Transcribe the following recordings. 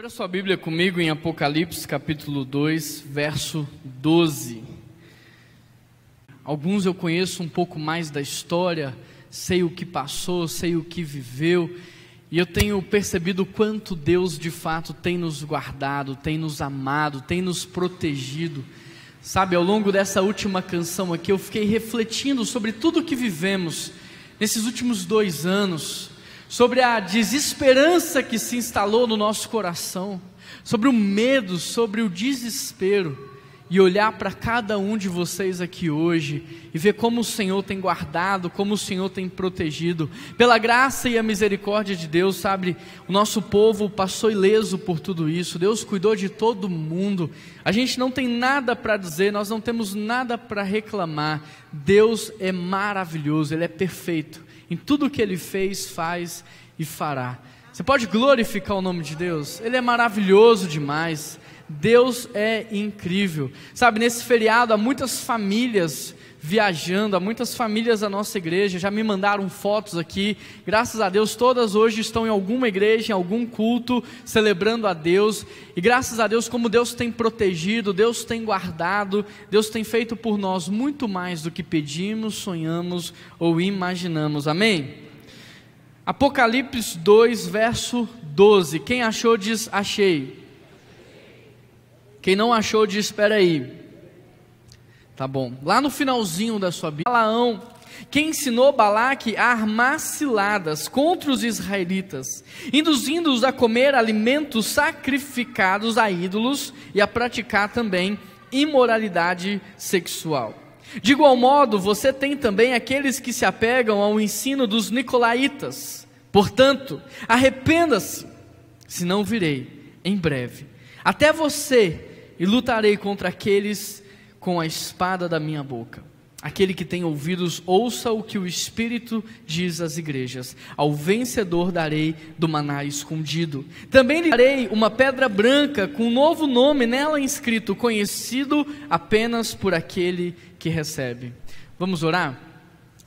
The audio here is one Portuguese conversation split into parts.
Abra sua Bíblia comigo em Apocalipse capítulo 2, verso 12. Alguns eu conheço um pouco mais da história, sei o que passou, sei o que viveu, e eu tenho percebido quanto Deus de fato tem nos guardado, tem nos amado, tem nos protegido. Sabe, ao longo dessa última canção aqui, eu fiquei refletindo sobre tudo o que vivemos nesses últimos dois anos sobre a desesperança que se instalou no nosso coração, sobre o medo, sobre o desespero, e olhar para cada um de vocês aqui hoje e ver como o Senhor tem guardado, como o Senhor tem protegido. Pela graça e a misericórdia de Deus, sabe, o nosso povo passou ileso por tudo isso. Deus cuidou de todo mundo. A gente não tem nada para dizer, nós não temos nada para reclamar. Deus é maravilhoso, ele é perfeito em tudo que ele fez, faz e fará. Você pode glorificar o nome de Deus? Ele é maravilhoso demais. Deus é incrível. Sabe, nesse feriado há muitas famílias viajando, há muitas famílias da nossa igreja já me mandaram fotos aqui. Graças a Deus, todas hoje estão em alguma igreja, em algum culto, celebrando a Deus. E graças a Deus, como Deus tem protegido, Deus tem guardado, Deus tem feito por nós muito mais do que pedimos, sonhamos ou imaginamos. Amém? Apocalipse 2, verso 12. Quem achou diz achei. Quem não achou diz espera aí. Tá bom. Lá no finalzinho da sua Bíblia, Balaão, que ensinou Balaque a armar ciladas contra os israelitas, induzindo-os a comer alimentos sacrificados a ídolos e a praticar também imoralidade sexual. De igual modo, você tem também aqueles que se apegam ao ensino dos nicolaítas. Portanto, arrependa-se, senão virei em breve até você e lutarei contra aqueles com a espada da minha boca. Aquele que tem ouvidos, ouça o que o Espírito diz às igrejas. Ao vencedor darei do maná escondido. Também lhe darei uma pedra branca com um novo nome nela inscrito, conhecido apenas por aquele que recebe. Vamos orar?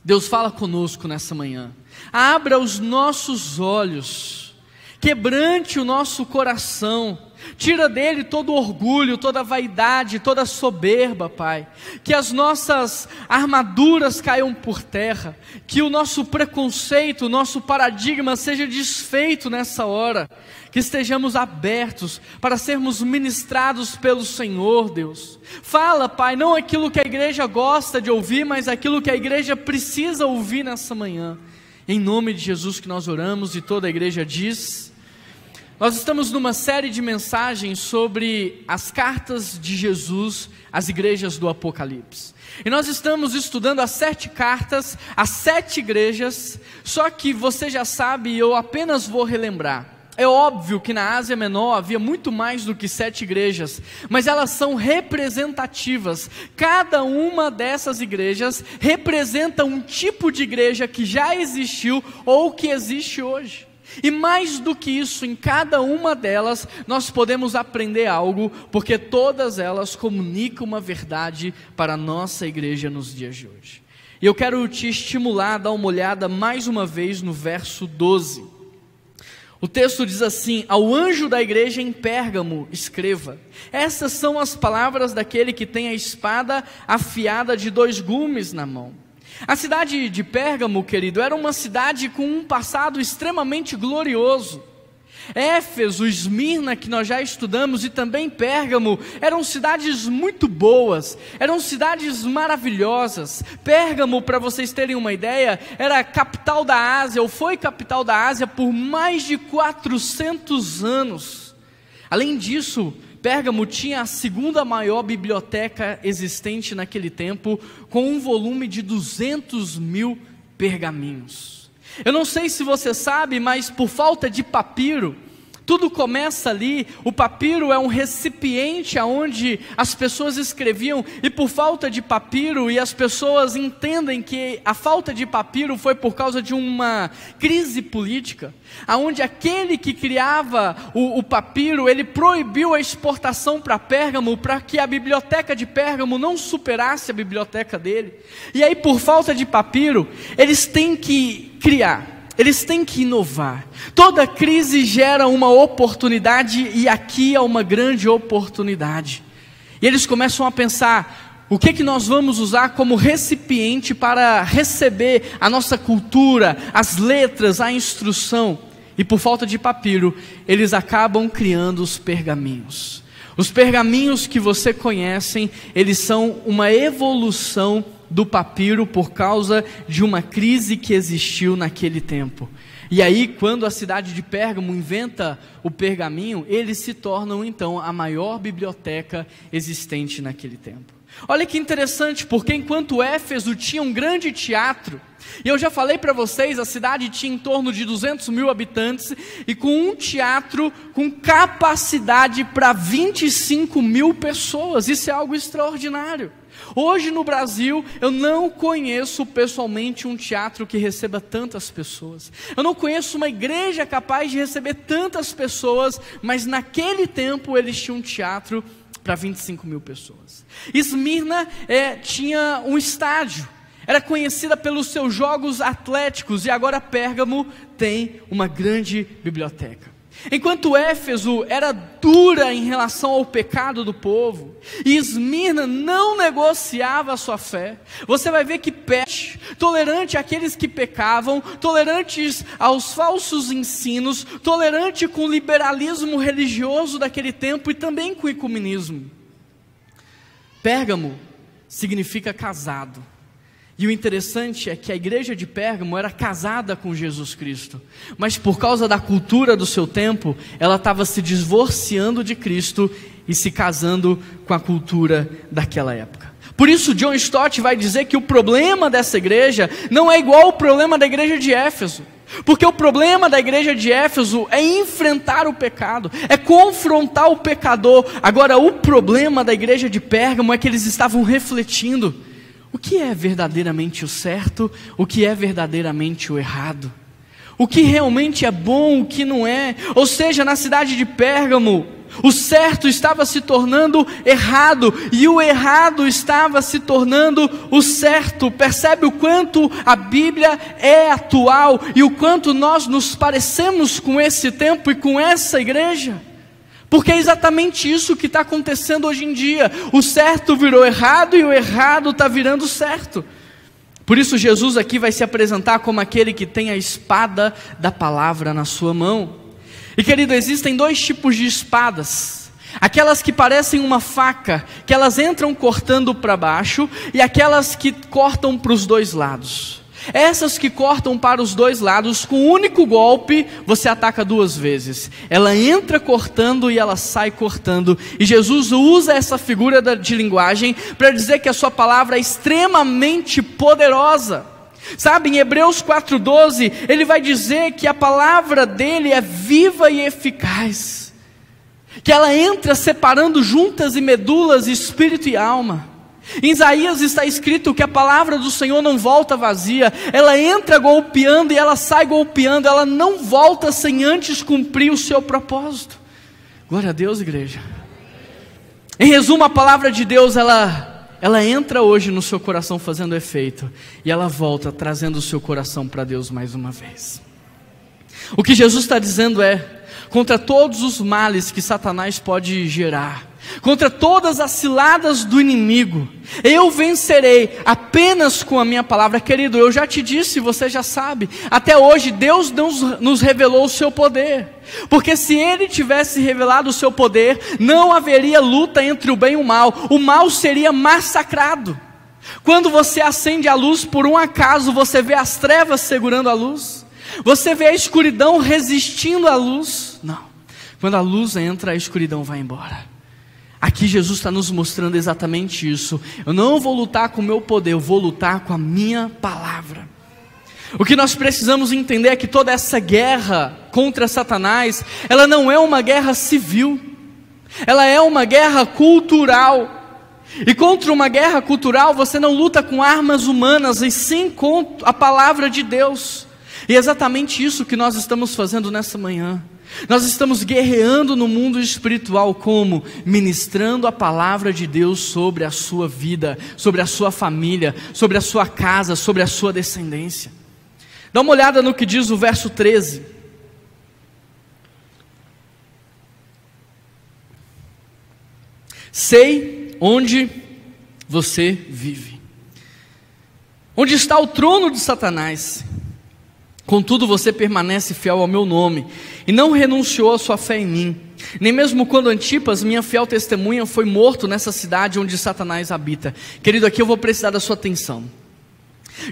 Deus fala conosco nessa manhã. Abra os nossos olhos, quebrante o nosso coração Tira dele todo orgulho, toda vaidade, toda soberba, Pai. Que as nossas armaduras caiam por terra. Que o nosso preconceito, o nosso paradigma seja desfeito nessa hora. Que estejamos abertos para sermos ministrados pelo Senhor, Deus. Fala, Pai, não aquilo que a igreja gosta de ouvir, mas aquilo que a igreja precisa ouvir nessa manhã. Em nome de Jesus que nós oramos e toda a igreja diz. Nós estamos numa série de mensagens sobre as cartas de Jesus às igrejas do Apocalipse. E nós estamos estudando as sete cartas, as sete igrejas, só que você já sabe eu apenas vou relembrar. É óbvio que na Ásia Menor havia muito mais do que sete igrejas, mas elas são representativas. Cada uma dessas igrejas representa um tipo de igreja que já existiu ou que existe hoje. E mais do que isso, em cada uma delas nós podemos aprender algo, porque todas elas comunicam uma verdade para a nossa igreja nos dias de hoje. E eu quero te estimular a dar uma olhada mais uma vez no verso 12. O texto diz assim: Ao anjo da igreja em Pérgamo, escreva: Essas são as palavras daquele que tem a espada afiada de dois gumes na mão. A cidade de Pérgamo, querido, era uma cidade com um passado extremamente glorioso. Éfeso, Esmirna, que nós já estudamos, e também Pérgamo, eram cidades muito boas, eram cidades maravilhosas. Pérgamo, para vocês terem uma ideia, era capital da Ásia, ou foi capital da Ásia por mais de 400 anos. Além disso, Pérgamo tinha a segunda maior biblioteca existente naquele tempo, com um volume de 200 mil pergaminhos. Eu não sei se você sabe, mas por falta de papiro, tudo começa ali. O papiro é um recipiente aonde as pessoas escreviam e por falta de papiro e as pessoas entendem que a falta de papiro foi por causa de uma crise política, aonde aquele que criava o, o papiro ele proibiu a exportação para Pérgamo para que a biblioteca de Pérgamo não superasse a biblioteca dele. E aí por falta de papiro eles têm que criar eles têm que inovar. Toda crise gera uma oportunidade e aqui é uma grande oportunidade. E eles começam a pensar: o que que nós vamos usar como recipiente para receber a nossa cultura, as letras, a instrução? E por falta de papiro, eles acabam criando os pergaminhos. Os pergaminhos que você conhecem, eles são uma evolução do papiro por causa de uma crise que existiu naquele tempo. E aí, quando a cidade de Pérgamo inventa o pergaminho, eles se tornam então a maior biblioteca existente naquele tempo. Olha que interessante, porque enquanto Éfeso tinha um grande teatro, e eu já falei para vocês, a cidade tinha em torno de 200 mil habitantes, e com um teatro com capacidade para 25 mil pessoas, isso é algo extraordinário. Hoje no Brasil, eu não conheço pessoalmente um teatro que receba tantas pessoas. Eu não conheço uma igreja capaz de receber tantas pessoas, mas naquele tempo eles tinham um teatro para 25 mil pessoas. Esmirna é, tinha um estádio, era conhecida pelos seus jogos atléticos, e agora Pérgamo tem uma grande biblioteca. Enquanto Éfeso era dura em relação ao pecado do povo, e Esmirna não negociava a sua fé, você vai ver que Pet, tolerante àqueles que pecavam, tolerantes aos falsos ensinos, tolerante com o liberalismo religioso daquele tempo e também com o ecumenismo. Pérgamo significa casado. E o interessante é que a igreja de Pérgamo era casada com Jesus Cristo, mas por causa da cultura do seu tempo, ela estava se divorciando de Cristo e se casando com a cultura daquela época. Por isso, John Stott vai dizer que o problema dessa igreja não é igual ao problema da igreja de Éfeso. Porque o problema da igreja de Éfeso é enfrentar o pecado, é confrontar o pecador. Agora, o problema da igreja de Pérgamo é que eles estavam refletindo o que é verdadeiramente o certo, o que é verdadeiramente o errado, o que realmente é bom, o que não é. Ou seja, na cidade de Pérgamo, o certo estava se tornando errado e o errado estava se tornando o certo. Percebe o quanto a Bíblia é atual e o quanto nós nos parecemos com esse tempo e com essa igreja? Porque é exatamente isso que está acontecendo hoje em dia. O certo virou errado e o errado está virando certo. Por isso, Jesus aqui vai se apresentar como aquele que tem a espada da palavra na sua mão. E querido, existem dois tipos de espadas. Aquelas que parecem uma faca, que elas entram cortando para baixo, e aquelas que cortam para os dois lados. Essas que cortam para os dois lados, com um único golpe, você ataca duas vezes. Ela entra cortando e ela sai cortando. E Jesus usa essa figura de linguagem para dizer que a sua palavra é extremamente poderosa. Sabe, em Hebreus 4,12, ele vai dizer que a palavra dele é viva e eficaz, que ela entra separando juntas e medulas, espírito e alma. Em Isaías está escrito que a palavra do Senhor não volta vazia, ela entra golpeando e ela sai golpeando, ela não volta sem antes cumprir o seu propósito. Glória a Deus, igreja. Em resumo, a palavra de Deus, ela ela entra hoje no seu coração fazendo efeito e ela volta trazendo o seu coração para Deus mais uma vez. O que Jesus está dizendo é: contra todos os males que Satanás pode gerar, contra todas as ciladas do inimigo. Eu vencerei apenas com a minha palavra, querido. Eu já te disse, você já sabe. Até hoje, Deus nos, revelou o seu poder. Porque se Ele tivesse revelado o seu poder, não haveria luta entre o bem e o mal. O mal seria massacrado. Quando você acende a luz, por um acaso, você vê as trevas segurando a luz? Você vê a escuridão resistindo à luz? Não. Quando a luz entra, a escuridão vai embora. Aqui Jesus está nos mostrando exatamente isso. Eu não vou lutar com o meu poder, eu vou lutar com a minha palavra. O que nós precisamos entender é que toda essa guerra contra Satanás, ela não é uma guerra civil, ela é uma guerra cultural. E contra uma guerra cultural, você não luta com armas humanas, e sim com a palavra de Deus. E é exatamente isso que nós estamos fazendo nessa manhã. Nós estamos guerreando no mundo espiritual como? Ministrando a palavra de Deus sobre a sua vida, sobre a sua família, sobre a sua casa, sobre a sua descendência. Dá uma olhada no que diz o verso 13. Sei onde você vive. Onde está o trono de Satanás? Contudo, você permanece fiel ao meu nome e não renunciou à sua fé em mim. Nem mesmo quando Antipas, minha fiel testemunha, foi morto nessa cidade onde Satanás habita. Querido, aqui eu vou precisar da sua atenção.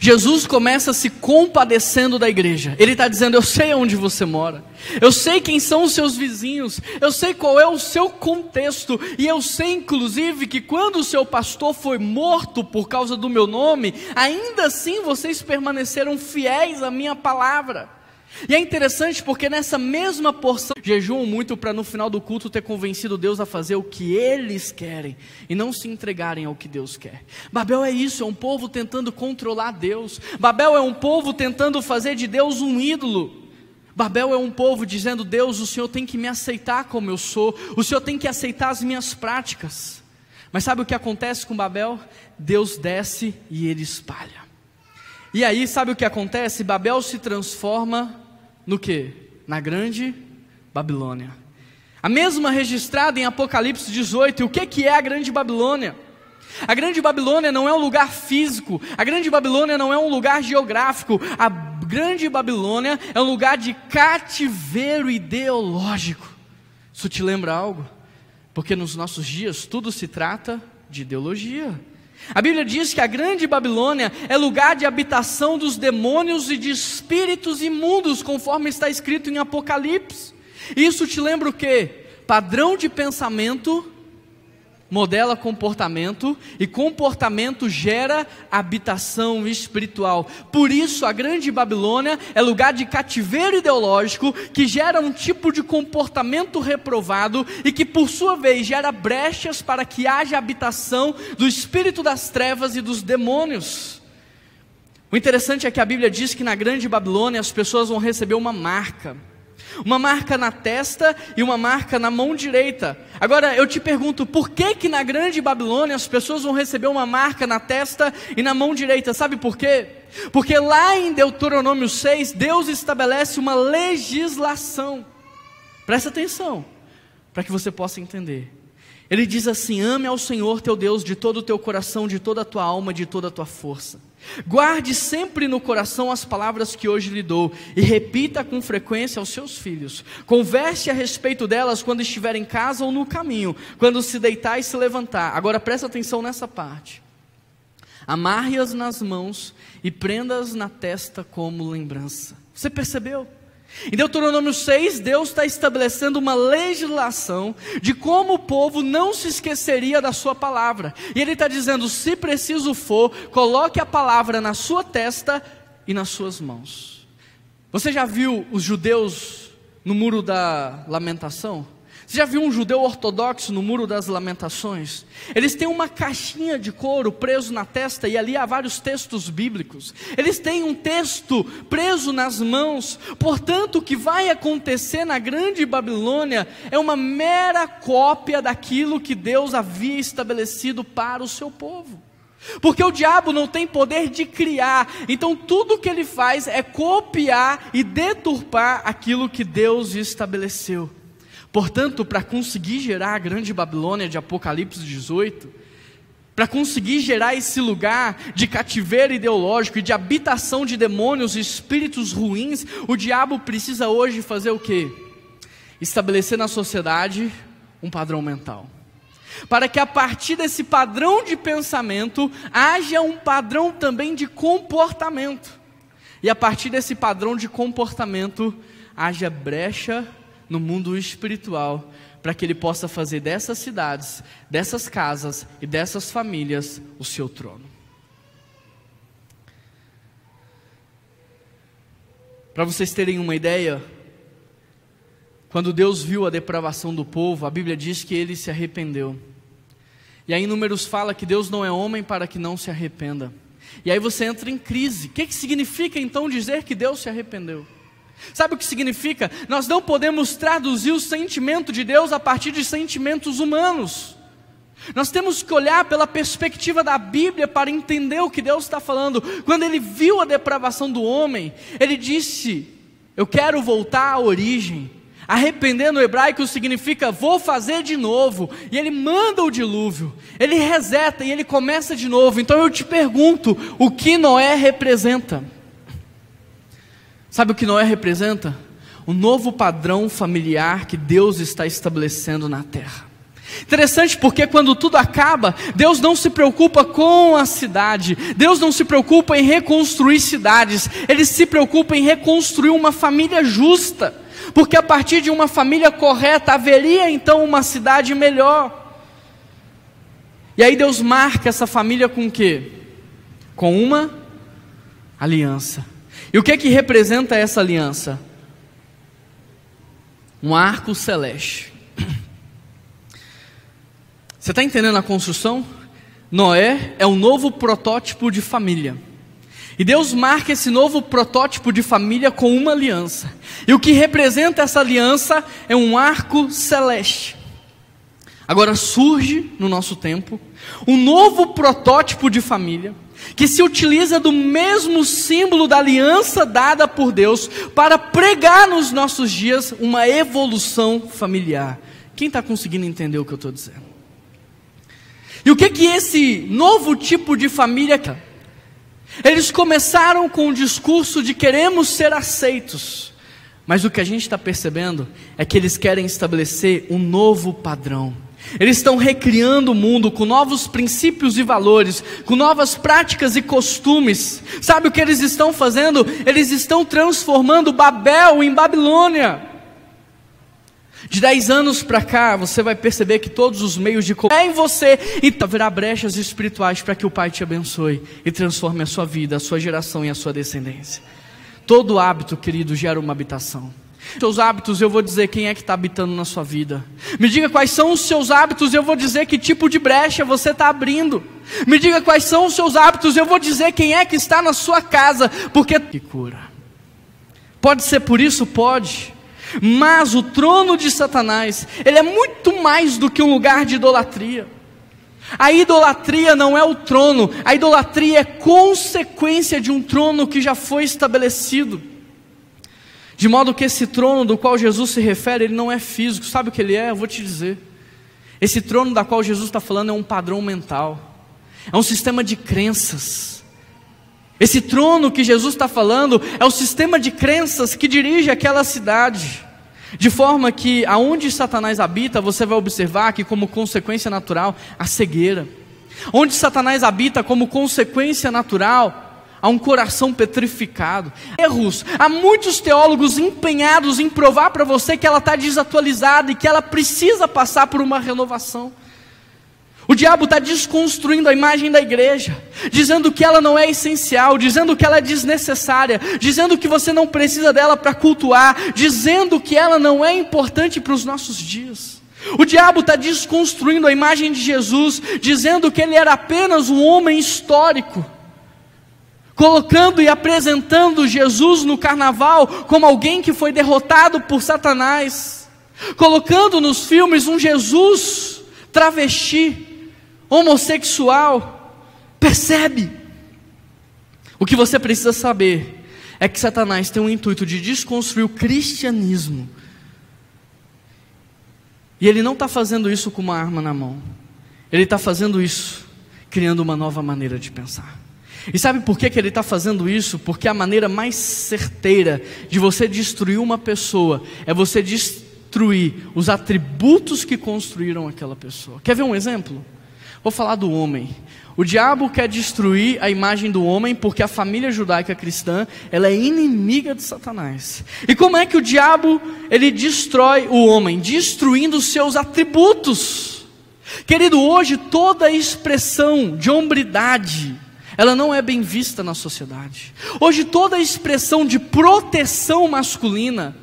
Jesus começa se compadecendo da igreja. Ele está dizendo: Eu sei onde você mora, eu sei quem são os seus vizinhos, eu sei qual é o seu contexto, e eu sei, inclusive, que quando o seu pastor foi morto por causa do meu nome, ainda assim vocês permaneceram fiéis à minha palavra. E é interessante porque nessa mesma porção jejuam muito para no final do culto ter convencido Deus a fazer o que eles querem e não se entregarem ao que Deus quer. Babel é isso, é um povo tentando controlar Deus. Babel é um povo tentando fazer de Deus um ídolo. Babel é um povo dizendo: Deus, o Senhor tem que me aceitar como eu sou, o Senhor tem que aceitar as minhas práticas. Mas sabe o que acontece com Babel? Deus desce e ele espalha. E aí, sabe o que acontece? Babel se transforma no que? Na grande Babilônia. A mesma registrada em Apocalipse 18. E o que, que é a grande Babilônia? A grande Babilônia não é um lugar físico, a grande Babilônia não é um lugar geográfico, a grande Babilônia é um lugar de cativeiro ideológico. Isso te lembra algo? Porque nos nossos dias tudo se trata de ideologia. A Bíblia diz que a grande Babilônia é lugar de habitação dos demônios e de espíritos imundos, conforme está escrito em Apocalipse. Isso te lembra o que? Padrão de pensamento modela comportamento e comportamento gera habitação espiritual. Por isso, a Grande Babilônia é lugar de cativeiro ideológico que gera um tipo de comportamento reprovado e que, por sua vez, gera brechas para que haja habitação do espírito das trevas e dos demônios. O interessante é que a Bíblia diz que na Grande Babilônia as pessoas vão receber uma marca uma marca na testa e uma marca na mão direita. Agora eu te pergunto, por que que na grande Babilônia as pessoas vão receber uma marca na testa e na mão direita? Sabe por quê? Porque lá em Deuteronômio 6, Deus estabelece uma legislação. Presta atenção, para que você possa entender. Ele diz assim: ame ao Senhor teu Deus de todo o teu coração, de toda a tua alma, de toda a tua força. Guarde sempre no coração as palavras que hoje lhe dou e repita com frequência aos seus filhos. Converse a respeito delas quando estiver em casa ou no caminho, quando se deitar e se levantar. Agora presta atenção nessa parte. Amarre-as nas mãos e prenda-as na testa como lembrança. Você percebeu? Em Deuteronômio 6, Deus está estabelecendo uma legislação de como o povo não se esqueceria da sua palavra. E Ele está dizendo: se preciso for, coloque a palavra na sua testa e nas suas mãos. Você já viu os judeus no muro da lamentação? Você já viu um judeu ortodoxo no Muro das Lamentações? Eles têm uma caixinha de couro preso na testa e ali há vários textos bíblicos. Eles têm um texto preso nas mãos. Portanto, o que vai acontecer na Grande Babilônia é uma mera cópia daquilo que Deus havia estabelecido para o seu povo. Porque o diabo não tem poder de criar, então tudo que ele faz é copiar e deturpar aquilo que Deus estabeleceu. Portanto, para conseguir gerar a grande Babilônia de Apocalipse 18, para conseguir gerar esse lugar de cativeiro ideológico e de habitação de demônios e espíritos ruins, o diabo precisa hoje fazer o quê? Estabelecer na sociedade um padrão mental. Para que a partir desse padrão de pensamento haja um padrão também de comportamento. E a partir desse padrão de comportamento haja brecha no mundo espiritual, para que Ele possa fazer dessas cidades, dessas casas e dessas famílias o seu trono. Para vocês terem uma ideia, quando Deus viu a depravação do povo, a Bíblia diz que ele se arrependeu. E aí Números fala que Deus não é homem para que não se arrependa. E aí você entra em crise. O que, que significa então dizer que Deus se arrependeu? Sabe o que significa? Nós não podemos traduzir o sentimento de Deus a partir de sentimentos humanos. Nós temos que olhar pela perspectiva da Bíblia para entender o que Deus está falando. Quando ele viu a depravação do homem, ele disse: Eu quero voltar à origem. Arrepender no hebraico significa vou fazer de novo. E ele manda o dilúvio, ele reseta e ele começa de novo. Então eu te pergunto: o que Noé representa? Sabe o que Noé representa? O novo padrão familiar que Deus está estabelecendo na terra. Interessante porque quando tudo acaba, Deus não se preocupa com a cidade, Deus não se preocupa em reconstruir cidades, Ele se preocupa em reconstruir uma família justa, porque a partir de uma família correta haveria então uma cidade melhor. E aí Deus marca essa família com o quê? Com uma aliança. E o que é que representa essa aliança? Um arco celeste. Você está entendendo a construção? Noé é um novo protótipo de família. E Deus marca esse novo protótipo de família com uma aliança. E o que representa essa aliança é um arco celeste. Agora surge no nosso tempo um novo protótipo de família que se utiliza do mesmo símbolo da aliança dada por Deus para pregar nos nossos dias uma evolução familiar. Quem está conseguindo entender o que eu estou dizendo? E o que que esse novo tipo de família quer? Eles começaram com o discurso de queremos ser aceitos, mas o que a gente está percebendo é que eles querem estabelecer um novo padrão. Eles estão recriando o mundo com novos princípios e valores, com novas práticas e costumes. Sabe o que eles estão fazendo? Eles estão transformando Babel em Babilônia. De 10 anos para cá, você vai perceber que todos os meios de é em você e haverá brechas espirituais para que o Pai te abençoe e transforme a sua vida, a sua geração e a sua descendência. Todo hábito, querido, gera uma habitação. Seus hábitos, eu vou dizer quem é que está habitando na sua vida. Me diga quais são os seus hábitos, eu vou dizer que tipo de brecha você está abrindo. Me diga quais são os seus hábitos, eu vou dizer quem é que está na sua casa, porque que cura. Pode ser por isso? Pode. Mas o trono de Satanás, ele é muito mais do que um lugar de idolatria. A idolatria não é o trono, a idolatria é consequência de um trono que já foi estabelecido. De modo que esse trono do qual Jesus se refere, ele não é físico, sabe o que ele é? Eu vou te dizer. Esse trono da qual Jesus está falando é um padrão mental, é um sistema de crenças. Esse trono que Jesus está falando é o sistema de crenças que dirige aquela cidade. De forma que aonde Satanás habita, você vai observar que, como consequência natural, a cegueira. Onde Satanás habita, como consequência natural, há um coração petrificado. Erros. Há muitos teólogos empenhados em provar para você que ela está desatualizada e que ela precisa passar por uma renovação. O diabo está desconstruindo a imagem da igreja, dizendo que ela não é essencial, dizendo que ela é desnecessária, dizendo que você não precisa dela para cultuar, dizendo que ela não é importante para os nossos dias. O diabo está desconstruindo a imagem de Jesus, dizendo que ele era apenas um homem histórico, colocando e apresentando Jesus no carnaval como alguém que foi derrotado por Satanás, colocando nos filmes um Jesus travesti homossexual, percebe. O que você precisa saber é que Satanás tem o intuito de desconstruir o cristianismo. E ele não está fazendo isso com uma arma na mão. Ele está fazendo isso criando uma nova maneira de pensar. E sabe por que, que ele está fazendo isso? Porque a maneira mais certeira de você destruir uma pessoa é você destruir os atributos que construíram aquela pessoa. Quer ver um exemplo? Vou falar do homem. O diabo quer destruir a imagem do homem porque a família judaica cristã, ela é inimiga de Satanás. E como é que o diabo, ele destrói o homem? Destruindo os seus atributos. Querido, hoje toda expressão de hombridade, ela não é bem vista na sociedade. Hoje toda expressão de proteção masculina,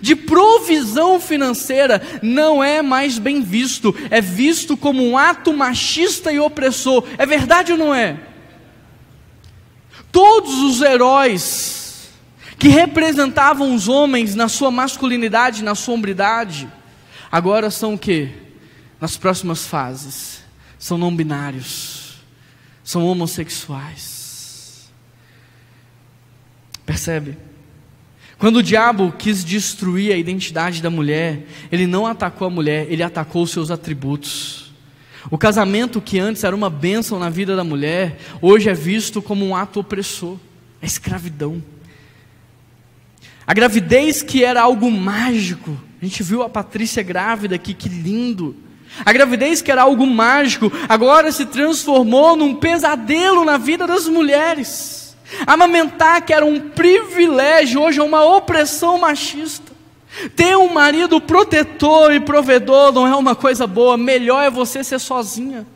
de provisão financeira não é mais bem visto, é visto como um ato machista e opressor. É verdade ou não é? Todos os heróis que representavam os homens na sua masculinidade, na sua hombridade, agora são o que? Nas próximas fases, são não binários, são homossexuais. Percebe? Quando o diabo quis destruir a identidade da mulher, ele não atacou a mulher, ele atacou os seus atributos. O casamento, que antes era uma bênção na vida da mulher, hoje é visto como um ato opressor, é escravidão. A gravidez, que era algo mágico, a gente viu a Patrícia grávida aqui, que lindo. A gravidez, que era algo mágico, agora se transformou num pesadelo na vida das mulheres. Amamentar, que era um privilégio, hoje é uma opressão machista. Ter um marido protetor e provedor não é uma coisa boa, melhor é você ser sozinha.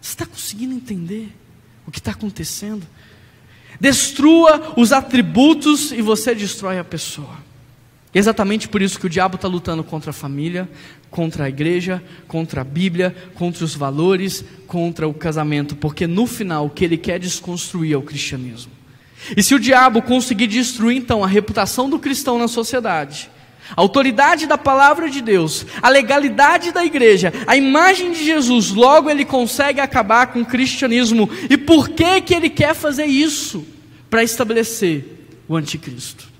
Você está conseguindo entender o que está acontecendo? Destrua os atributos e você destrói a pessoa. Exatamente por isso que o diabo está lutando contra a família, contra a igreja, contra a Bíblia, contra os valores, contra o casamento, porque no final o que ele quer desconstruir é o cristianismo. E se o diabo conseguir destruir então a reputação do cristão na sociedade, a autoridade da palavra de Deus, a legalidade da igreja, a imagem de Jesus, logo ele consegue acabar com o cristianismo. E por que que ele quer fazer isso? Para estabelecer o anticristo.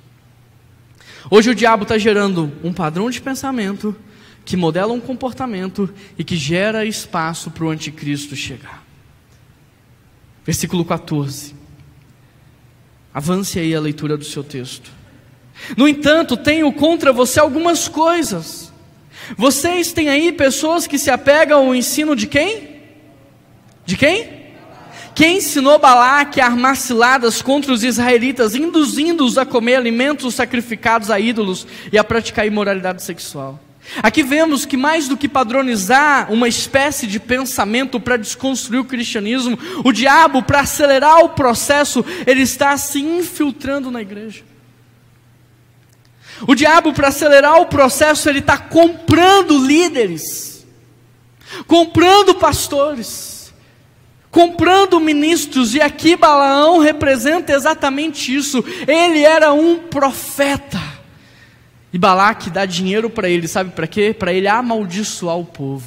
Hoje o diabo está gerando um padrão de pensamento que modela um comportamento e que gera espaço para o anticristo chegar. Versículo 14. Avance aí a leitura do seu texto. No entanto, tenho contra você algumas coisas. Vocês têm aí pessoas que se apegam ao ensino de quem? De quem? Quem ensinou Balaque a armar ciladas contra os israelitas, induzindo-os a comer alimentos sacrificados a ídolos e a praticar imoralidade sexual? Aqui vemos que mais do que padronizar uma espécie de pensamento para desconstruir o cristianismo, o diabo, para acelerar o processo, ele está se infiltrando na igreja. O diabo, para acelerar o processo, ele está comprando líderes, comprando pastores, comprando ministros, e aqui Balaão representa exatamente isso. Ele era um profeta. E Balaque dá dinheiro para ele, sabe para quê? Para ele amaldiçoar o povo.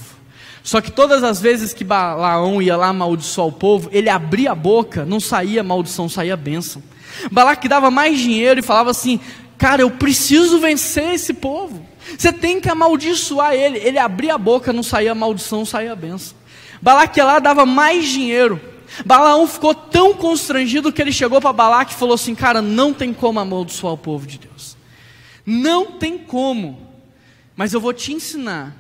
Só que todas as vezes que Balaão ia lá amaldiçoar o povo, ele abria a boca, não saía maldição, saía bênção. Balaque dava mais dinheiro e falava assim: Cara, eu preciso vencer esse povo. Você tem que amaldiçoar ele. Ele abria a boca, não saía maldição, saía benção. Balaque lá dava mais dinheiro. Balaão ficou tão constrangido que ele chegou para Balaque e falou assim: Cara, não tem como amaldiçoar o povo de Deus. Não tem como. Mas eu vou te ensinar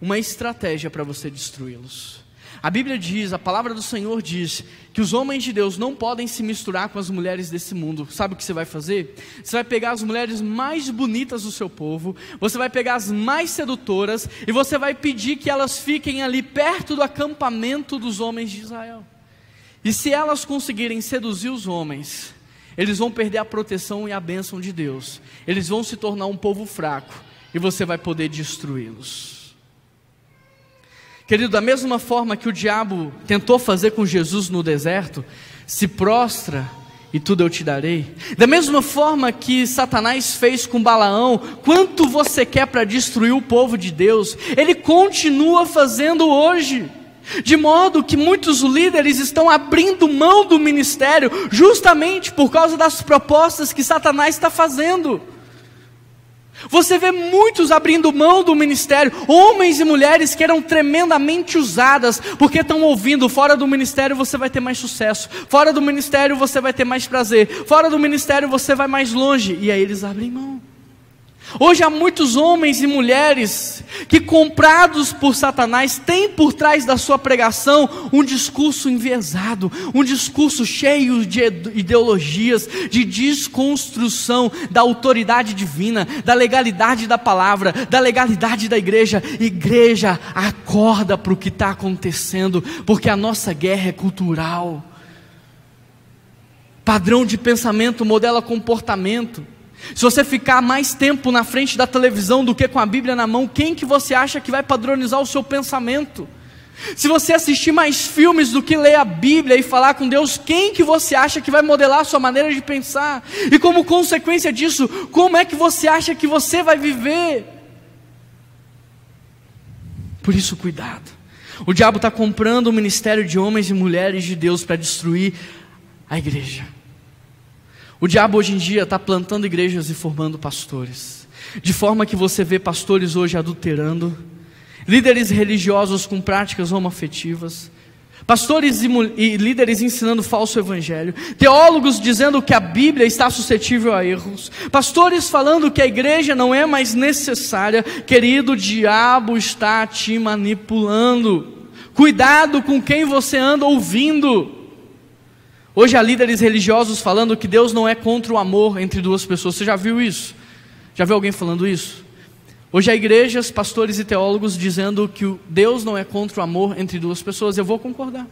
uma estratégia para você destruí-los. A Bíblia diz, a palavra do Senhor diz, que os homens de Deus não podem se misturar com as mulheres desse mundo. Sabe o que você vai fazer? Você vai pegar as mulheres mais bonitas do seu povo, você vai pegar as mais sedutoras, e você vai pedir que elas fiquem ali perto do acampamento dos homens de Israel. E se elas conseguirem seduzir os homens, eles vão perder a proteção e a bênção de Deus. Eles vão se tornar um povo fraco, e você vai poder destruí-los. Querido, da mesma forma que o diabo tentou fazer com Jesus no deserto, se prostra e tudo eu te darei. Da mesma forma que Satanás fez com Balaão, quanto você quer para destruir o povo de Deus, ele continua fazendo hoje. De modo que muitos líderes estão abrindo mão do ministério, justamente por causa das propostas que Satanás está fazendo. Você vê muitos abrindo mão do ministério, homens e mulheres que eram tremendamente usadas, porque estão ouvindo: fora do ministério você vai ter mais sucesso, fora do ministério você vai ter mais prazer, fora do ministério você vai mais longe, e aí eles abrem mão. Hoje há muitos homens e mulheres que, comprados por Satanás, têm por trás da sua pregação um discurso enviesado, um discurso cheio de ideologias, de desconstrução da autoridade divina, da legalidade da palavra, da legalidade da igreja. Igreja, acorda para o que está acontecendo, porque a nossa guerra é cultural. Padrão de pensamento modela comportamento. Se você ficar mais tempo na frente da televisão do que com a Bíblia na mão, quem que você acha que vai padronizar o seu pensamento? Se você assistir mais filmes do que ler a Bíblia e falar com Deus, quem que você acha que vai modelar a sua maneira de pensar? E como consequência disso, como é que você acha que você vai viver? Por isso, cuidado. O diabo está comprando o ministério de homens e mulheres de Deus para destruir a igreja. O diabo hoje em dia está plantando igrejas e formando pastores, de forma que você vê pastores hoje adulterando, líderes religiosos com práticas homoafetivas, Pastores e, e, líderes ensinando falso evangelho, teólogos dizendo que a Bíblia está suscetível a erros, pastores falando que a igreja não é mais necessária, querido, o diabo está te manipulando. Cuidado com quem você anda ouvindo. Hoje há líderes religiosos falando que Deus não é contra o amor entre duas pessoas. Você já viu isso? Já viu alguém falando isso? Hoje há igrejas, pastores e teólogos dizendo que Deus não é contra o amor entre duas pessoas. Eu vou concordar.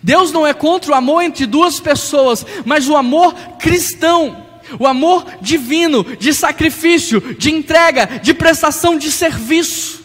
Deus não é contra o amor entre duas pessoas, mas o amor cristão, o amor divino, de sacrifício, de entrega, de prestação de serviço.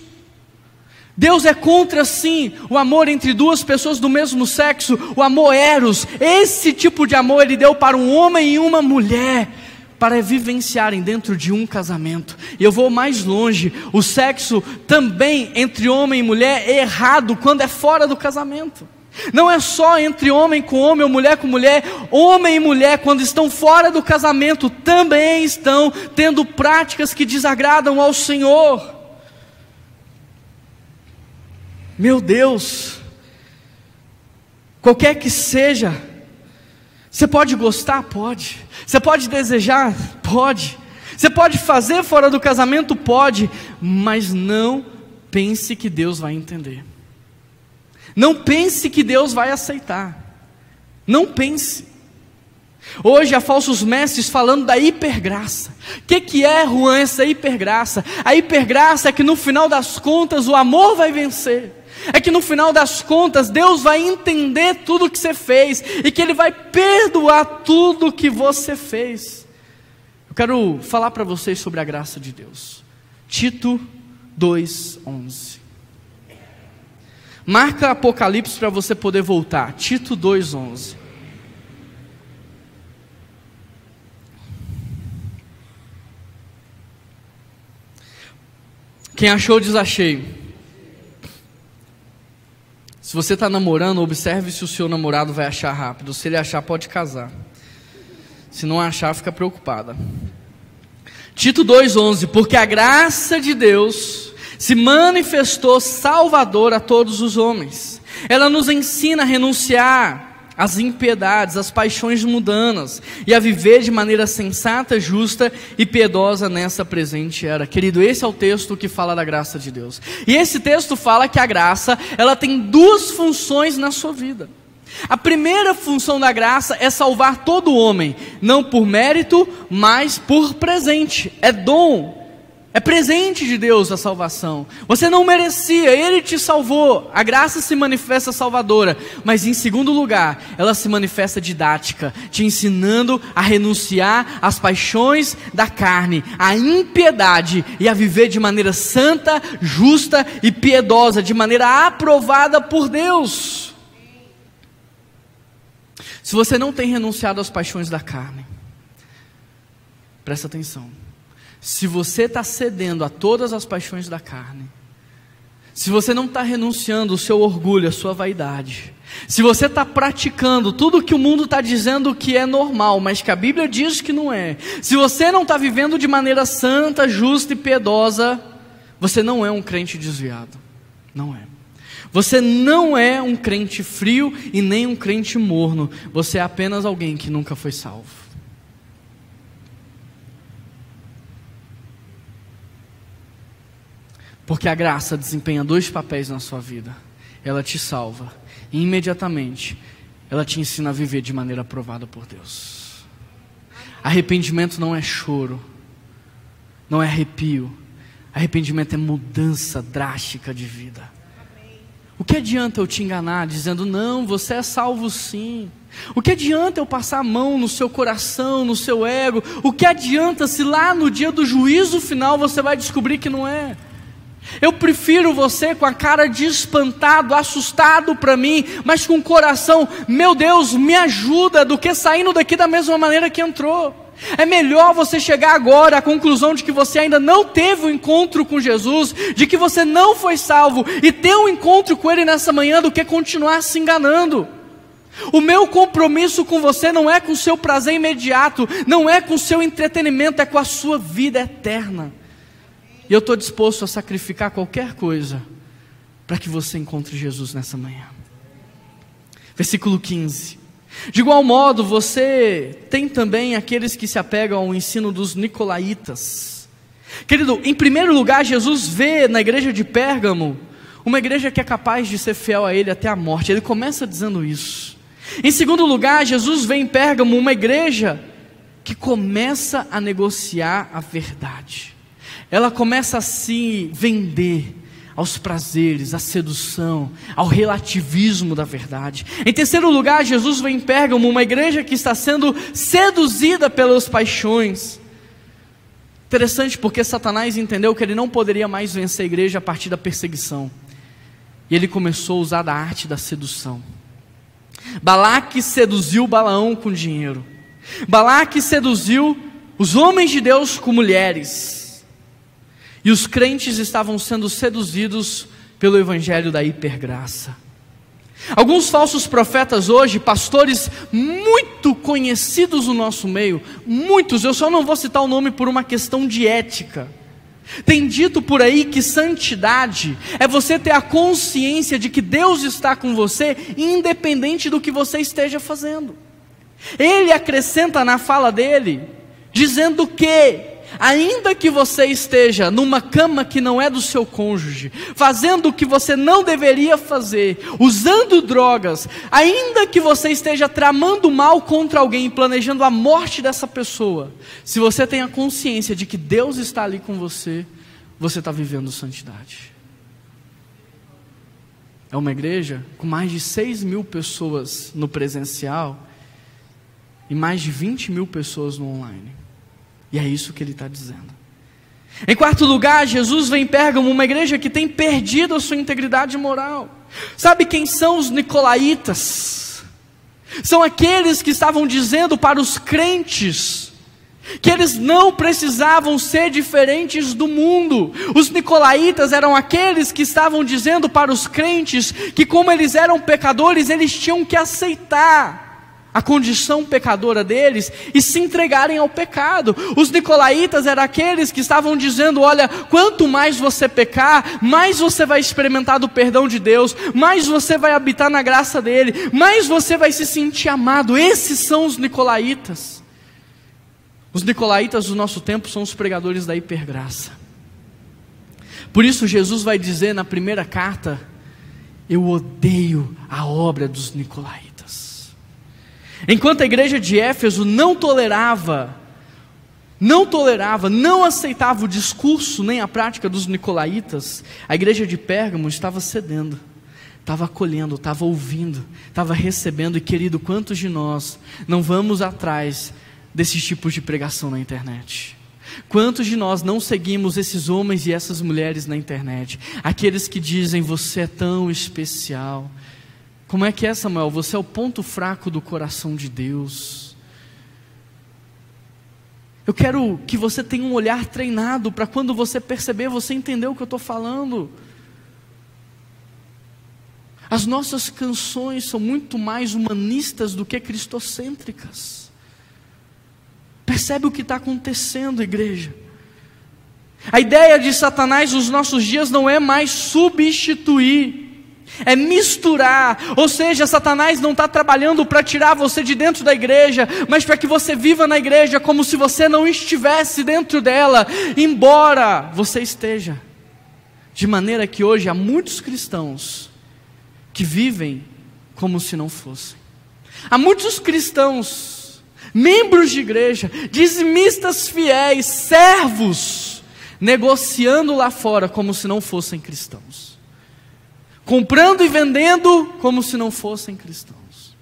Deus é contra sim o amor entre duas pessoas do mesmo sexo, o amor eros. Esse tipo de amor ele deu para um homem e uma mulher para vivenciarem dentro de um casamento. E eu vou mais longe: o sexo também entre homem e mulher é errado quando é fora do casamento. Não é só entre homem com homem ou mulher com mulher, homem e mulher, quando estão fora do casamento, também estão tendo práticas que desagradam ao Senhor. Meu Deus, qualquer que seja você pode gostar? Pode. Você pode desejar? Pode. Você pode fazer fora do casamento? Pode. Mas não pense que Deus vai entender. Não pense que Deus vai aceitar. Não pense. Hoje há falsos mestres falando da hipergraça. O que, que é, Juan, essa hipergraça? A hipergraça é que no final das contas o amor vai vencer é que no final das contas Deus vai entender tudo o que você fez e que Ele vai perdoar tudo o que você fez. Eu quero falar para vocês sobre a graça de Deus. Tito 2:11. Marca Apocalipse para você poder voltar. Tito 2:11. Quem achou, desachei. Se você está namorando, observe se o seu namorado vai achar rápido. Se ele achar, pode casar. Se não achar, fica preocupada. Tito 2,11: Porque a graça de Deus se manifestou salvador a todos os homens. Ela nos ensina a renunciar as impiedades, as paixões mundanas e a viver de maneira sensata, justa e piedosa nessa presente era. Querido, esse é o texto que fala da graça de Deus. E esse texto fala que a graça, ela tem duas funções na sua vida. A primeira função da graça é salvar todo homem, não por mérito, mas por presente. É dom, é presente de Deus a salvação. Você não merecia, Ele te salvou. A graça se manifesta salvadora. Mas em segundo lugar, ela se manifesta didática, te ensinando a renunciar às paixões da carne, à impiedade e a viver de maneira santa, justa e piedosa, de maneira aprovada por Deus. Se você não tem renunciado às paixões da carne, presta atenção se você está cedendo a todas as paixões da carne, se você não está renunciando o seu orgulho, a sua vaidade, se você está praticando tudo que o mundo está dizendo que é normal, mas que a Bíblia diz que não é, se você não está vivendo de maneira santa, justa e piedosa, você não é um crente desviado. Não é. Você não é um crente frio e nem um crente morno. Você é apenas alguém que nunca foi salvo. Porque a graça desempenha dois papéis na sua vida. Ela te salva e imediatamente ela te ensina a viver de maneira aprovada por Deus. Arrependimento não é choro, não é arrepio. Arrependimento é mudança drástica de vida. O que adianta eu te enganar dizendo, não, você é salvo sim? O que adianta eu passar a mão no seu coração, no seu ego? O que adianta se lá no dia do juízo final você vai descobrir que não é? Eu prefiro você com a cara de espantado, assustado para mim, mas com o coração, meu Deus, me ajuda, do que saindo daqui da mesma maneira que entrou. É melhor você chegar agora à conclusão de que você ainda não teve o um encontro com Jesus, de que você não foi salvo e ter um encontro com Ele nessa manhã do que continuar se enganando. O meu compromisso com você não é com o seu prazer imediato, não é com o seu entretenimento, é com a sua vida eterna. E eu estou disposto a sacrificar qualquer coisa para que você encontre Jesus nessa manhã. Versículo 15. De igual modo, você tem também aqueles que se apegam ao ensino dos nicolaítas. Querido, em primeiro lugar, Jesus vê na igreja de Pérgamo uma igreja que é capaz de ser fiel a Ele até a morte. Ele começa dizendo isso. Em segundo lugar, Jesus vê em Pérgamo uma igreja que começa a negociar a verdade. Ela começa a se vender aos prazeres, à sedução, ao relativismo da verdade. Em terceiro lugar, Jesus vem em Pérgamo, uma igreja que está sendo seduzida pelas paixões. Interessante porque Satanás entendeu que ele não poderia mais vencer a igreja a partir da perseguição. E ele começou a usar da arte da sedução. Balaque seduziu Balaão com dinheiro. Balaque seduziu os homens de Deus com mulheres. E os crentes estavam sendo seduzidos pelo evangelho da hipergraça. Alguns falsos profetas hoje, pastores muito conhecidos no nosso meio, muitos, eu só não vou citar o nome por uma questão de ética. Tem dito por aí que santidade é você ter a consciência de que Deus está com você, independente do que você esteja fazendo. Ele acrescenta na fala dele, dizendo que ainda que você esteja numa cama que não é do seu cônjuge, fazendo o que você não deveria fazer, usando drogas, ainda que você esteja tramando mal contra alguém, planejando a morte dessa pessoa, se você tem a consciência de que Deus está ali com você, você está vivendo santidade. É uma igreja com mais de 6 mil pessoas no presencial e mais de 20 mil pessoas no online. E é isso que ele está dizendo. Em quarto lugar, Jesus vem em Pérgamo, uma igreja que tem perdido a sua integridade moral. Sabe quem são os nicolaítas? São aqueles que estavam dizendo para os crentes que eles não precisavam ser diferentes do mundo. Os nicolaítas eram aqueles que estavam dizendo para os crentes que, como eles eram pecadores, eles tinham que aceitar a condição pecadora deles e se entregarem ao pecado. Os nicolaítas eram aqueles que estavam dizendo: olha, quanto mais você pecar, mais você vai experimentar do perdão de Deus, mais você vai habitar na graça dele, mais você vai se sentir amado. Esses são os nicolaítas. Os nicolaítas do nosso tempo são os pregadores da hipergraça. Por isso, Jesus vai dizer na primeira carta: Eu odeio a obra dos nicolaítas. Enquanto a igreja de Éfeso não tolerava, não tolerava, não aceitava o discurso nem a prática dos nicolaítas, a igreja de Pérgamo estava cedendo, estava acolhendo, estava ouvindo, estava recebendo, e querido, quantos de nós não vamos atrás desses tipos de pregação na internet? Quantos de nós não seguimos esses homens e essas mulheres na internet? Aqueles que dizem você é tão especial, como é que é, Samuel? Você é o ponto fraco do coração de Deus. Eu quero que você tenha um olhar treinado para quando você perceber, você entender o que eu estou falando. As nossas canções são muito mais humanistas do que cristocêntricas. Percebe o que está acontecendo, igreja? A ideia de Satanás nos nossos dias não é mais substituir é misturar, ou seja, Satanás não está trabalhando para tirar você de dentro da igreja, mas para que você viva na igreja como se você não estivesse dentro dela, embora você esteja. De maneira que hoje há muitos cristãos que vivem como se não fossem. Há muitos cristãos, membros de igreja, dizimistas fiéis, servos, negociando lá fora como se não fossem cristãos comprando e vendendo como se não fossem cristãos,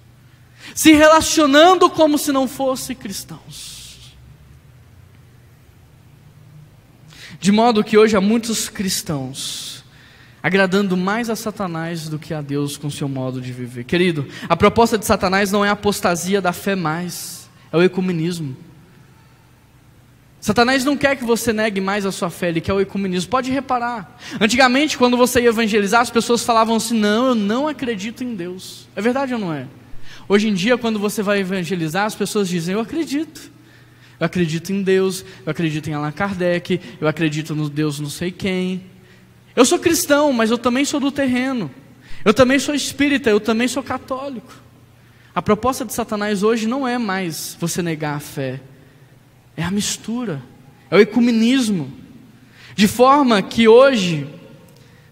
se relacionando como se não fossem cristãos. De modo que hoje há muitos cristãos agradando mais a Satanás do que a Deus com seu modo de viver. Querido, a proposta de Satanás não é a apostasia da fé mais, é o ecumenismo. Satanás não quer que você negue mais a sua fé, ele quer o ecumenismo. Pode reparar. Antigamente, quando você ia evangelizar, as pessoas falavam assim: não, eu não acredito em Deus. É verdade ou não é? Hoje em dia, quando você vai evangelizar, as pessoas dizem: eu acredito. Eu acredito em Deus, eu acredito em Allan Kardec, eu acredito no Deus não sei quem. Eu sou cristão, mas eu também sou do terreno. Eu também sou espírita, eu também sou católico. A proposta de Satanás hoje não é mais você negar a fé, é a mistura, é o ecumenismo. De forma que hoje,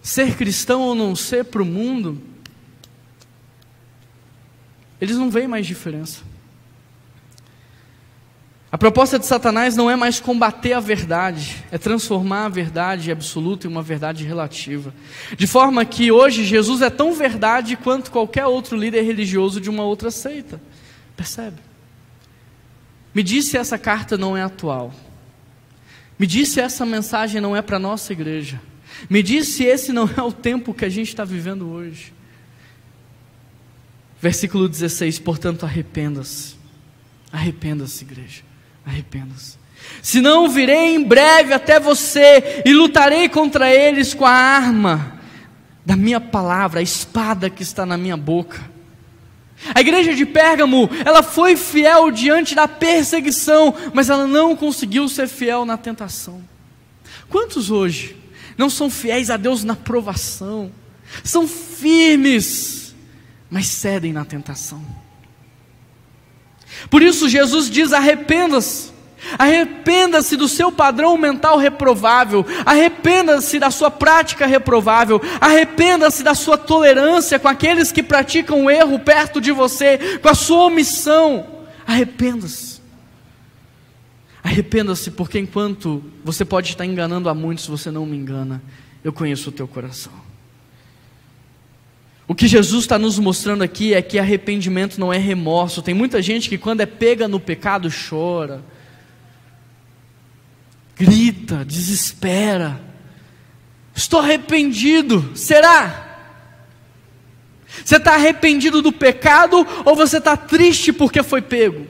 ser cristão ou não ser para o mundo, eles não veem mais diferença. A proposta de Satanás não é mais combater a verdade, é transformar a verdade absoluta em uma verdade relativa. De forma que hoje Jesus é tão verdade quanto qualquer outro líder religioso de uma outra seita. Percebe? Me disse essa carta não é atual. Me disse essa mensagem não é para a nossa igreja. Me disse esse não é o tempo que a gente está vivendo hoje. Versículo 16: Portanto, arrependa-se. Arrependa-se, igreja. Arrependa-se. Senão virei em breve até você e lutarei contra eles com a arma da minha palavra, a espada que está na minha boca. A igreja de Pérgamo, ela foi fiel diante da perseguição, mas ela não conseguiu ser fiel na tentação. Quantos hoje não são fiéis a Deus na provação? São firmes, mas cedem na tentação. Por isso Jesus diz: arrependa-se. Arrependa-se do seu padrão mental reprovável, arrependa-se da sua prática reprovável, arrependa-se da sua tolerância com aqueles que praticam o erro perto de você, com a sua omissão. Arrependa-se. Arrependa-se, porque enquanto você pode estar enganando a muitos, você não me engana, eu conheço o teu coração. O que Jesus está nos mostrando aqui é que arrependimento não é remorso. Tem muita gente que, quando é pega no pecado, chora, grita, desespera. Estou arrependido. Será? Você está arrependido do pecado ou você está triste porque foi pego?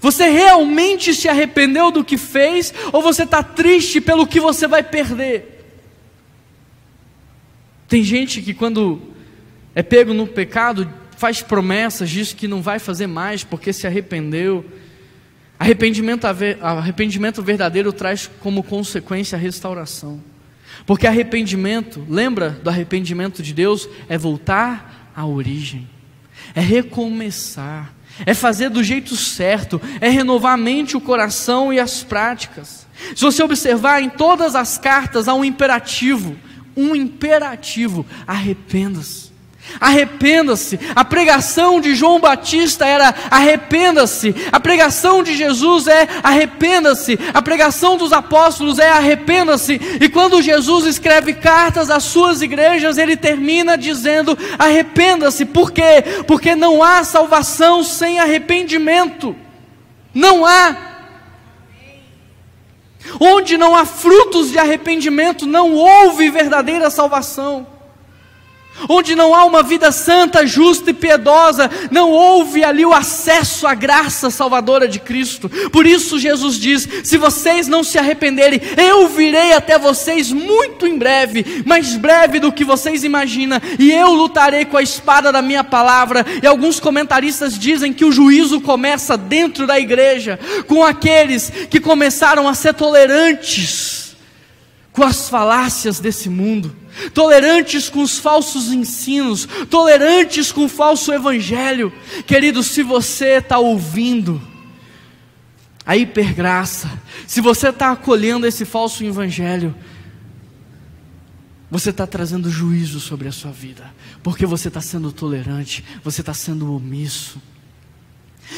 Você realmente se arrependeu do que fez ou você está triste pelo que você vai perder? Tem gente que, quando é pego no pecado, faz promessas, diz que não vai fazer mais porque se arrependeu. Arrependimento, arrependimento verdadeiro traz como consequência a restauração. Porque arrependimento, lembra do arrependimento de Deus? É voltar à origem, é recomeçar, é fazer do jeito certo, é renovar a mente, o coração e as práticas. Se você observar em todas as cartas há um imperativo: um imperativo: arrependa-se. Arrependa-se. A pregação de João Batista era arrependa-se. A pregação de Jesus é arrependa-se. A pregação dos apóstolos é arrependa-se. E quando Jesus escreve cartas às suas igrejas, ele termina dizendo arrependa-se. Por quê? Porque não há salvação sem arrependimento. Não há. Onde não há frutos de arrependimento, não houve verdadeira salvação. Onde não há uma vida santa, justa e piedosa, não houve ali o acesso à graça salvadora de Cristo. Por isso Jesus diz: se vocês não se arrependerem, eu virei até vocês muito em breve, mais breve do que vocês imaginam, e eu lutarei com a espada da minha palavra. E alguns comentaristas dizem que o juízo começa dentro da igreja, com aqueles que começaram a ser tolerantes com as falácias desse mundo tolerantes com os falsos ensinos, tolerantes com o falso evangelho. Querido, se você está ouvindo a hipergraça, se você está acolhendo esse falso evangelho, você está trazendo juízo sobre a sua vida, porque você está sendo tolerante, você está sendo omisso.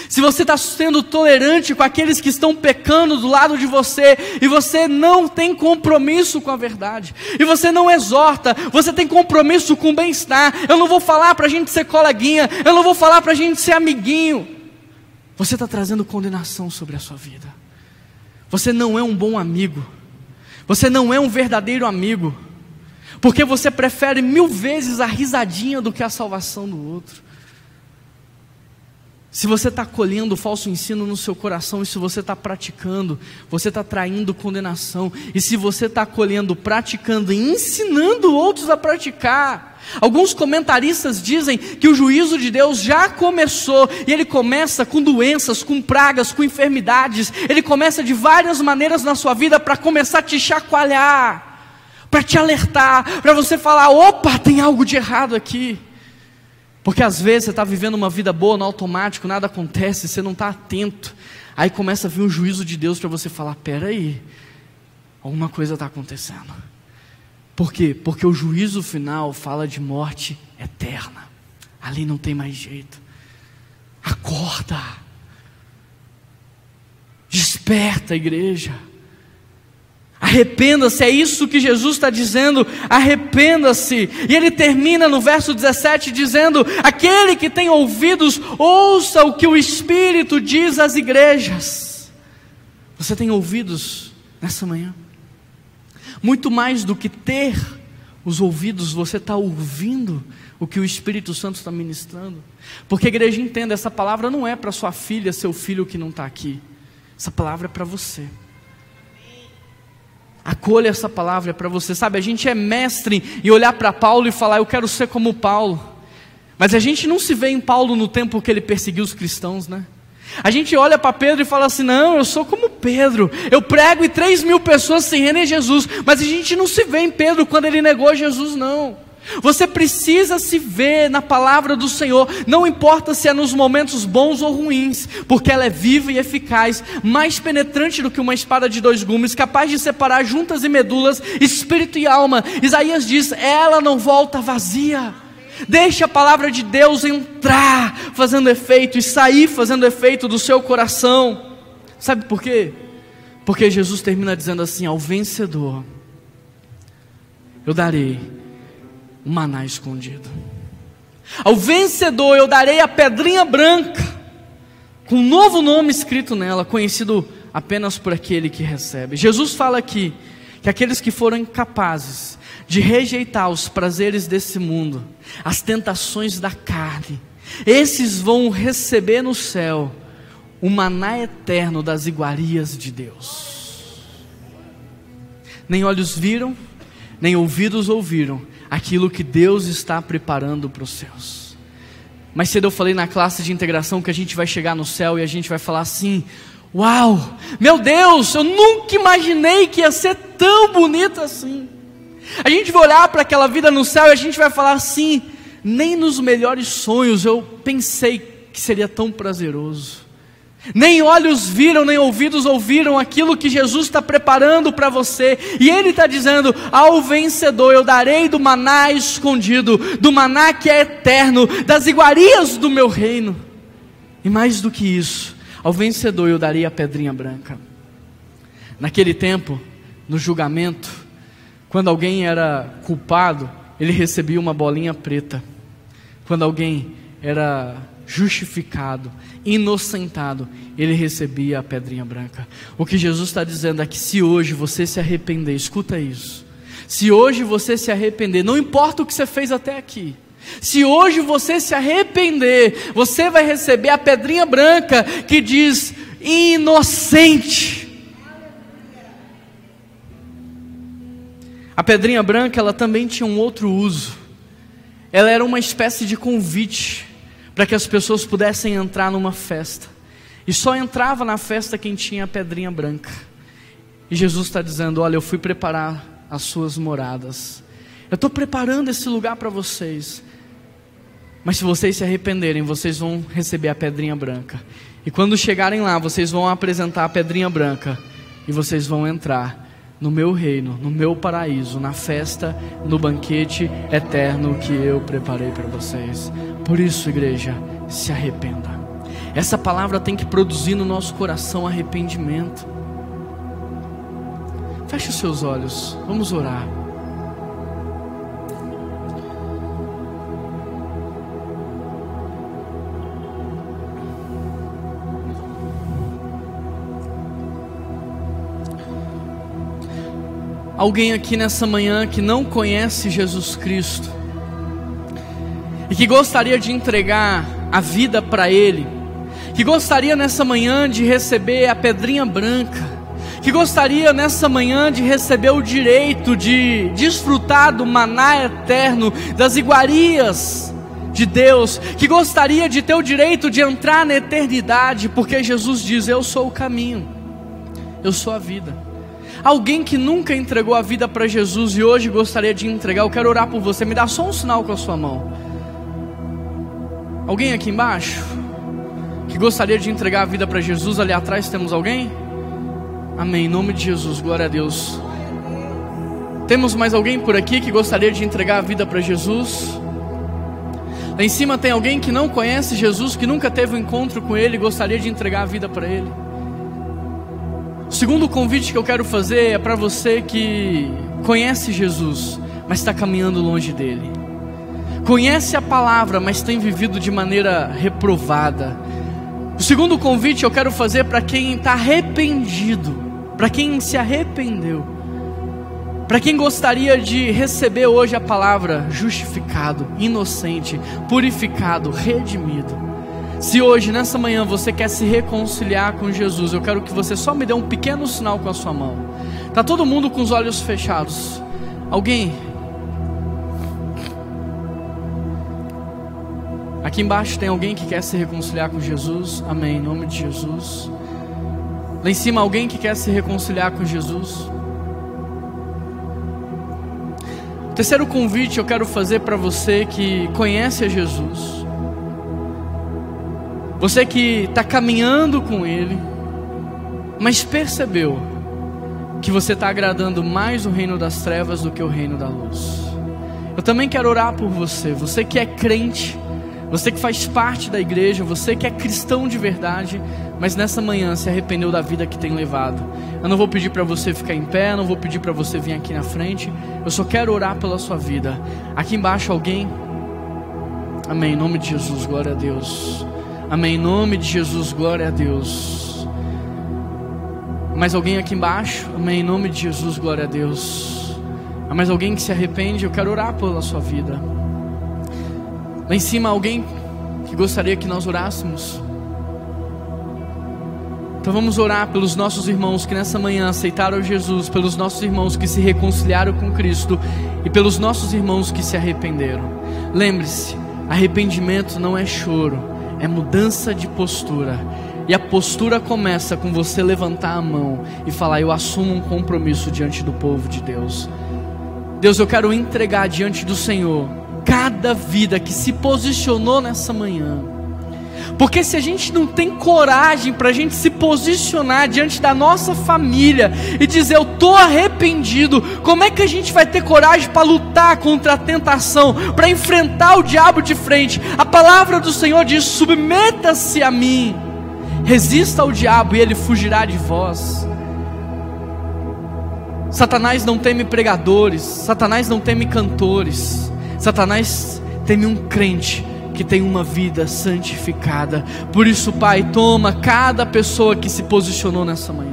Se você está sendo tolerante com aqueles que estão pecando do lado de você, e você não tem compromisso com a verdade, e você não exorta, você tem compromisso com o bem-estar. Eu não vou falar para a gente ser coleguinha, eu não vou falar para a gente ser amiguinho. Você está trazendo condenação sobre a sua vida. Você não é um bom amigo, você não é um verdadeiro amigo, porque você prefere mil vezes a risadinha do que a salvação do outro. Se você está colhendo falso ensino no seu coração, e se você está praticando, você está traindo condenação. E se você está colhendo, praticando e ensinando outros a praticar, Alguns comentaristas dizem que o juízo de Deus já começou e ele começa com doenças, com pragas, com enfermidades. Ele começa de várias maneiras na sua vida para começar a te chacoalhar, para te alertar, para você falar: opa, tem algo de errado aqui. Porque às vezes você está vivendo uma vida boa no automático, nada acontece, você não está atento. Aí começa a vir um juízo de Deus para você falar: peraí, alguma coisa está acontecendo. Por quê? Porque o juízo final fala de morte eterna. Ali não tem mais jeito. Acorda. Desperta, igreja. Arrependa-se, é isso que Jesus está dizendo. Arrependa-se. E ele termina no verso 17 dizendo: Aquele que tem ouvidos, ouça o que o Espírito diz às igrejas. Você tem ouvidos nessa manhã? Muito mais do que ter os ouvidos, você está ouvindo o que o Espírito Santo está ministrando. Porque a igreja entenda, essa palavra não é para sua filha, seu filho que não está aqui. Essa palavra é para você. Acolha essa palavra para você. Sabe, a gente é mestre em olhar para Paulo e falar, eu quero ser como Paulo. Mas a gente não se vê em Paulo no tempo que ele perseguiu os cristãos, né? A gente olha para Pedro e fala assim: não, eu sou como Pedro, eu prego e três mil pessoas se rendem a Jesus, mas a gente não se vê em Pedro quando ele negou Jesus, não. Você precisa se ver na palavra do Senhor, não importa se é nos momentos bons ou ruins, porque ela é viva e eficaz, mais penetrante do que uma espada de dois gumes, capaz de separar juntas e medulas, espírito e alma. Isaías diz: ela não volta vazia. Deixe a palavra de Deus entrar fazendo efeito e sair fazendo efeito do seu coração. Sabe por quê? Porque Jesus termina dizendo assim: ao vencedor, eu darei um maná escondido. Ao vencedor, eu darei a pedrinha branca, com um novo nome escrito nela, conhecido apenas por aquele que recebe. Jesus fala aqui que aqueles que foram incapazes de rejeitar os prazeres desse mundo, as tentações da carne, esses vão receber no céu o maná eterno das iguarias de Deus. Nem olhos viram, nem ouvidos ouviram aquilo que Deus está preparando para os céus. Mas cedo eu falei na classe de integração que a gente vai chegar no céu e a gente vai falar assim: Uau, meu Deus, eu nunca imaginei que ia ser tão bonito assim. A gente vai olhar para aquela vida no céu e a gente vai falar assim: nem nos melhores sonhos eu pensei que seria tão prazeroso. Nem olhos viram, nem ouvidos ouviram aquilo que Jesus está preparando para você. E Ele está dizendo: ao vencedor eu darei do maná escondido, do maná que é eterno, das iguarias do meu reino. E mais do que isso, ao vencedor eu darei a pedrinha branca. Naquele tempo, no julgamento, quando alguém era culpado, ele recebia uma bolinha preta. Quando alguém era justificado, inocentado, ele recebia a pedrinha branca. O que Jesus está dizendo é que se hoje você se arrepender, escuta isso. Se hoje você se arrepender, não importa o que você fez até aqui. Se hoje você se arrepender, você vai receber a pedrinha branca que diz inocente. A pedrinha branca, ela também tinha um outro uso. Ela era uma espécie de convite para que as pessoas pudessem entrar numa festa. E só entrava na festa quem tinha a pedrinha branca. E Jesus está dizendo: Olha, eu fui preparar as suas moradas. Eu estou preparando esse lugar para vocês. Mas se vocês se arrependerem, vocês vão receber a pedrinha branca. E quando chegarem lá, vocês vão apresentar a pedrinha branca. E vocês vão entrar no meu reino, no meu paraíso, na festa, no banquete eterno que eu preparei para vocês. Por isso, igreja, se arrependa. Essa palavra tem que produzir no nosso coração arrependimento. Feche os seus olhos, vamos orar. Alguém aqui nessa manhã que não conhece Jesus Cristo e que gostaria de entregar a vida para Ele, que gostaria nessa manhã de receber a pedrinha branca, que gostaria nessa manhã de receber o direito de desfrutar do maná eterno, das iguarias de Deus, que gostaria de ter o direito de entrar na eternidade, porque Jesus diz: Eu sou o caminho, eu sou a vida. Alguém que nunca entregou a vida para Jesus e hoje gostaria de entregar, eu quero orar por você. Me dá só um sinal com a sua mão. Alguém aqui embaixo que gostaria de entregar a vida para Jesus? Ali atrás temos alguém? Amém. Em nome de Jesus, glória a Deus. Temos mais alguém por aqui que gostaria de entregar a vida para Jesus? Lá em cima tem alguém que não conhece Jesus, que nunca teve um encontro com Ele e gostaria de entregar a vida para Ele. O segundo convite que eu quero fazer é para você que conhece Jesus, mas está caminhando longe dele. Conhece a palavra, mas tem vivido de maneira reprovada. O segundo convite eu quero fazer para quem está arrependido, para quem se arrependeu, para quem gostaria de receber hoje a palavra justificado, inocente, purificado, redimido. Se hoje, nessa manhã, você quer se reconciliar com Jesus, eu quero que você só me dê um pequeno sinal com a sua mão. Tá todo mundo com os olhos fechados. Alguém? Aqui embaixo tem alguém que quer se reconciliar com Jesus? Amém. Em nome de Jesus. Lá em cima, alguém que quer se reconciliar com Jesus? O terceiro convite eu quero fazer para você que conhece a Jesus você que está caminhando com Ele, mas percebeu que você está agradando mais o reino das trevas do que o reino da luz. Eu também quero orar por você, você que é crente, você que faz parte da igreja, você que é cristão de verdade, mas nessa manhã se arrependeu da vida que tem levado. Eu não vou pedir para você ficar em pé, não vou pedir para você vir aqui na frente, eu só quero orar pela sua vida. Aqui embaixo alguém? Amém, em nome de Jesus, glória a Deus. Amém. Em nome de Jesus, glória a Deus. Mais alguém aqui embaixo? Amém. Em nome de Jesus, glória a Deus. Há mais alguém que se arrepende? Eu quero orar pela sua vida. Lá em cima, alguém que gostaria que nós orássemos? Então vamos orar pelos nossos irmãos que nessa manhã aceitaram Jesus, pelos nossos irmãos que se reconciliaram com Cristo e pelos nossos irmãos que se arrependeram. Lembre-se, arrependimento não é choro, é mudança de postura. E a postura começa com você levantar a mão e falar: Eu assumo um compromisso diante do povo de Deus. Deus, eu quero entregar diante do Senhor cada vida que se posicionou nessa manhã porque se a gente não tem coragem para a gente se posicionar diante da nossa família e dizer eu estou arrependido, como é que a gente vai ter coragem para lutar contra a tentação, para enfrentar o diabo de frente? A palavra do Senhor diz: submeta-se a mim, resista ao diabo e ele fugirá de vós. Satanás não teme pregadores, Satanás não teme cantores, Satanás teme um crente que tem uma vida santificada. Por isso, Pai, toma cada pessoa que se posicionou nessa manhã.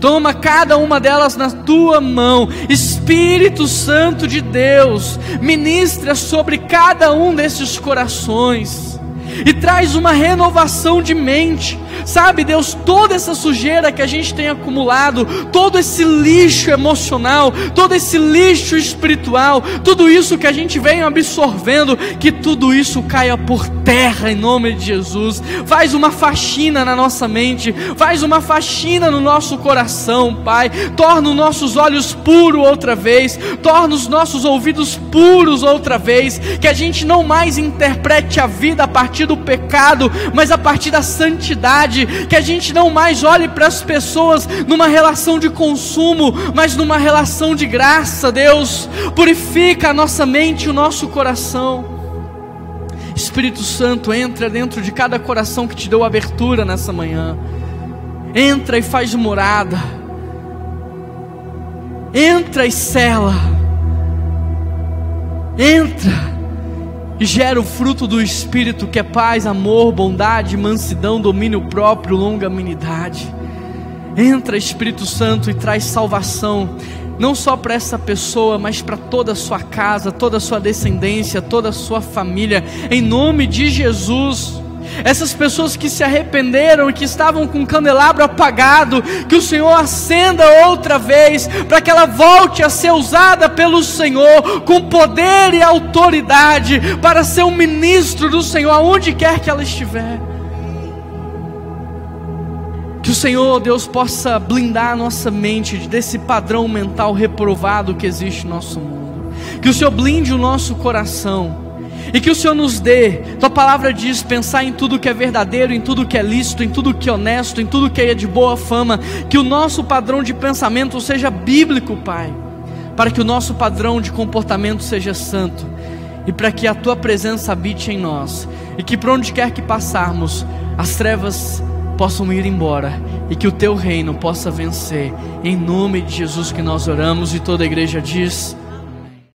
Toma cada uma delas na tua mão, Espírito Santo de Deus, ministra sobre cada um desses corações e traz uma renovação de mente. Sabe, Deus, toda essa sujeira que a gente tem acumulado, todo esse lixo emocional, todo esse lixo espiritual, tudo isso que a gente vem absorvendo, que tudo isso caia por terra em nome de Jesus. Faz uma faxina na nossa mente, faz uma faxina no nosso coração, Pai. Torna os nossos olhos puros outra vez, torna os nossos ouvidos puros outra vez, que a gente não mais interprete a vida a partir do pecado, mas a partir da santidade, que a gente não mais olhe para as pessoas numa relação de consumo, mas numa relação de graça, Deus. Purifica a nossa mente o nosso coração. Espírito Santo, entra dentro de cada coração que te deu abertura nessa manhã. Entra e faz morada. Entra e cela. Entra gera o fruto do Espírito, que é paz, amor, bondade, mansidão, domínio próprio, longanimidade. Entra, Espírito Santo, e traz salvação, não só para essa pessoa, mas para toda a sua casa, toda a sua descendência, toda a sua família, em nome de Jesus. Essas pessoas que se arrependeram e que estavam com o candelabro apagado, que o Senhor acenda outra vez, para que ela volte a ser usada pelo Senhor com poder e autoridade, para ser um ministro do Senhor aonde quer que ela estiver. Que o Senhor, Deus, possa blindar a nossa mente desse padrão mental reprovado que existe no nosso mundo. Que o Senhor blinde o nosso coração e que o Senhor nos dê, tua palavra diz, pensar em tudo que é verdadeiro, em tudo que é lícito, em tudo que é honesto, em tudo que é de boa fama, que o nosso padrão de pensamento seja bíblico, Pai, para que o nosso padrão de comportamento seja santo, e para que a tua presença habite em nós, e que por onde quer que passarmos, as trevas possam ir embora, e que o teu reino possa vencer, em nome de Jesus que nós oramos, e toda a igreja diz.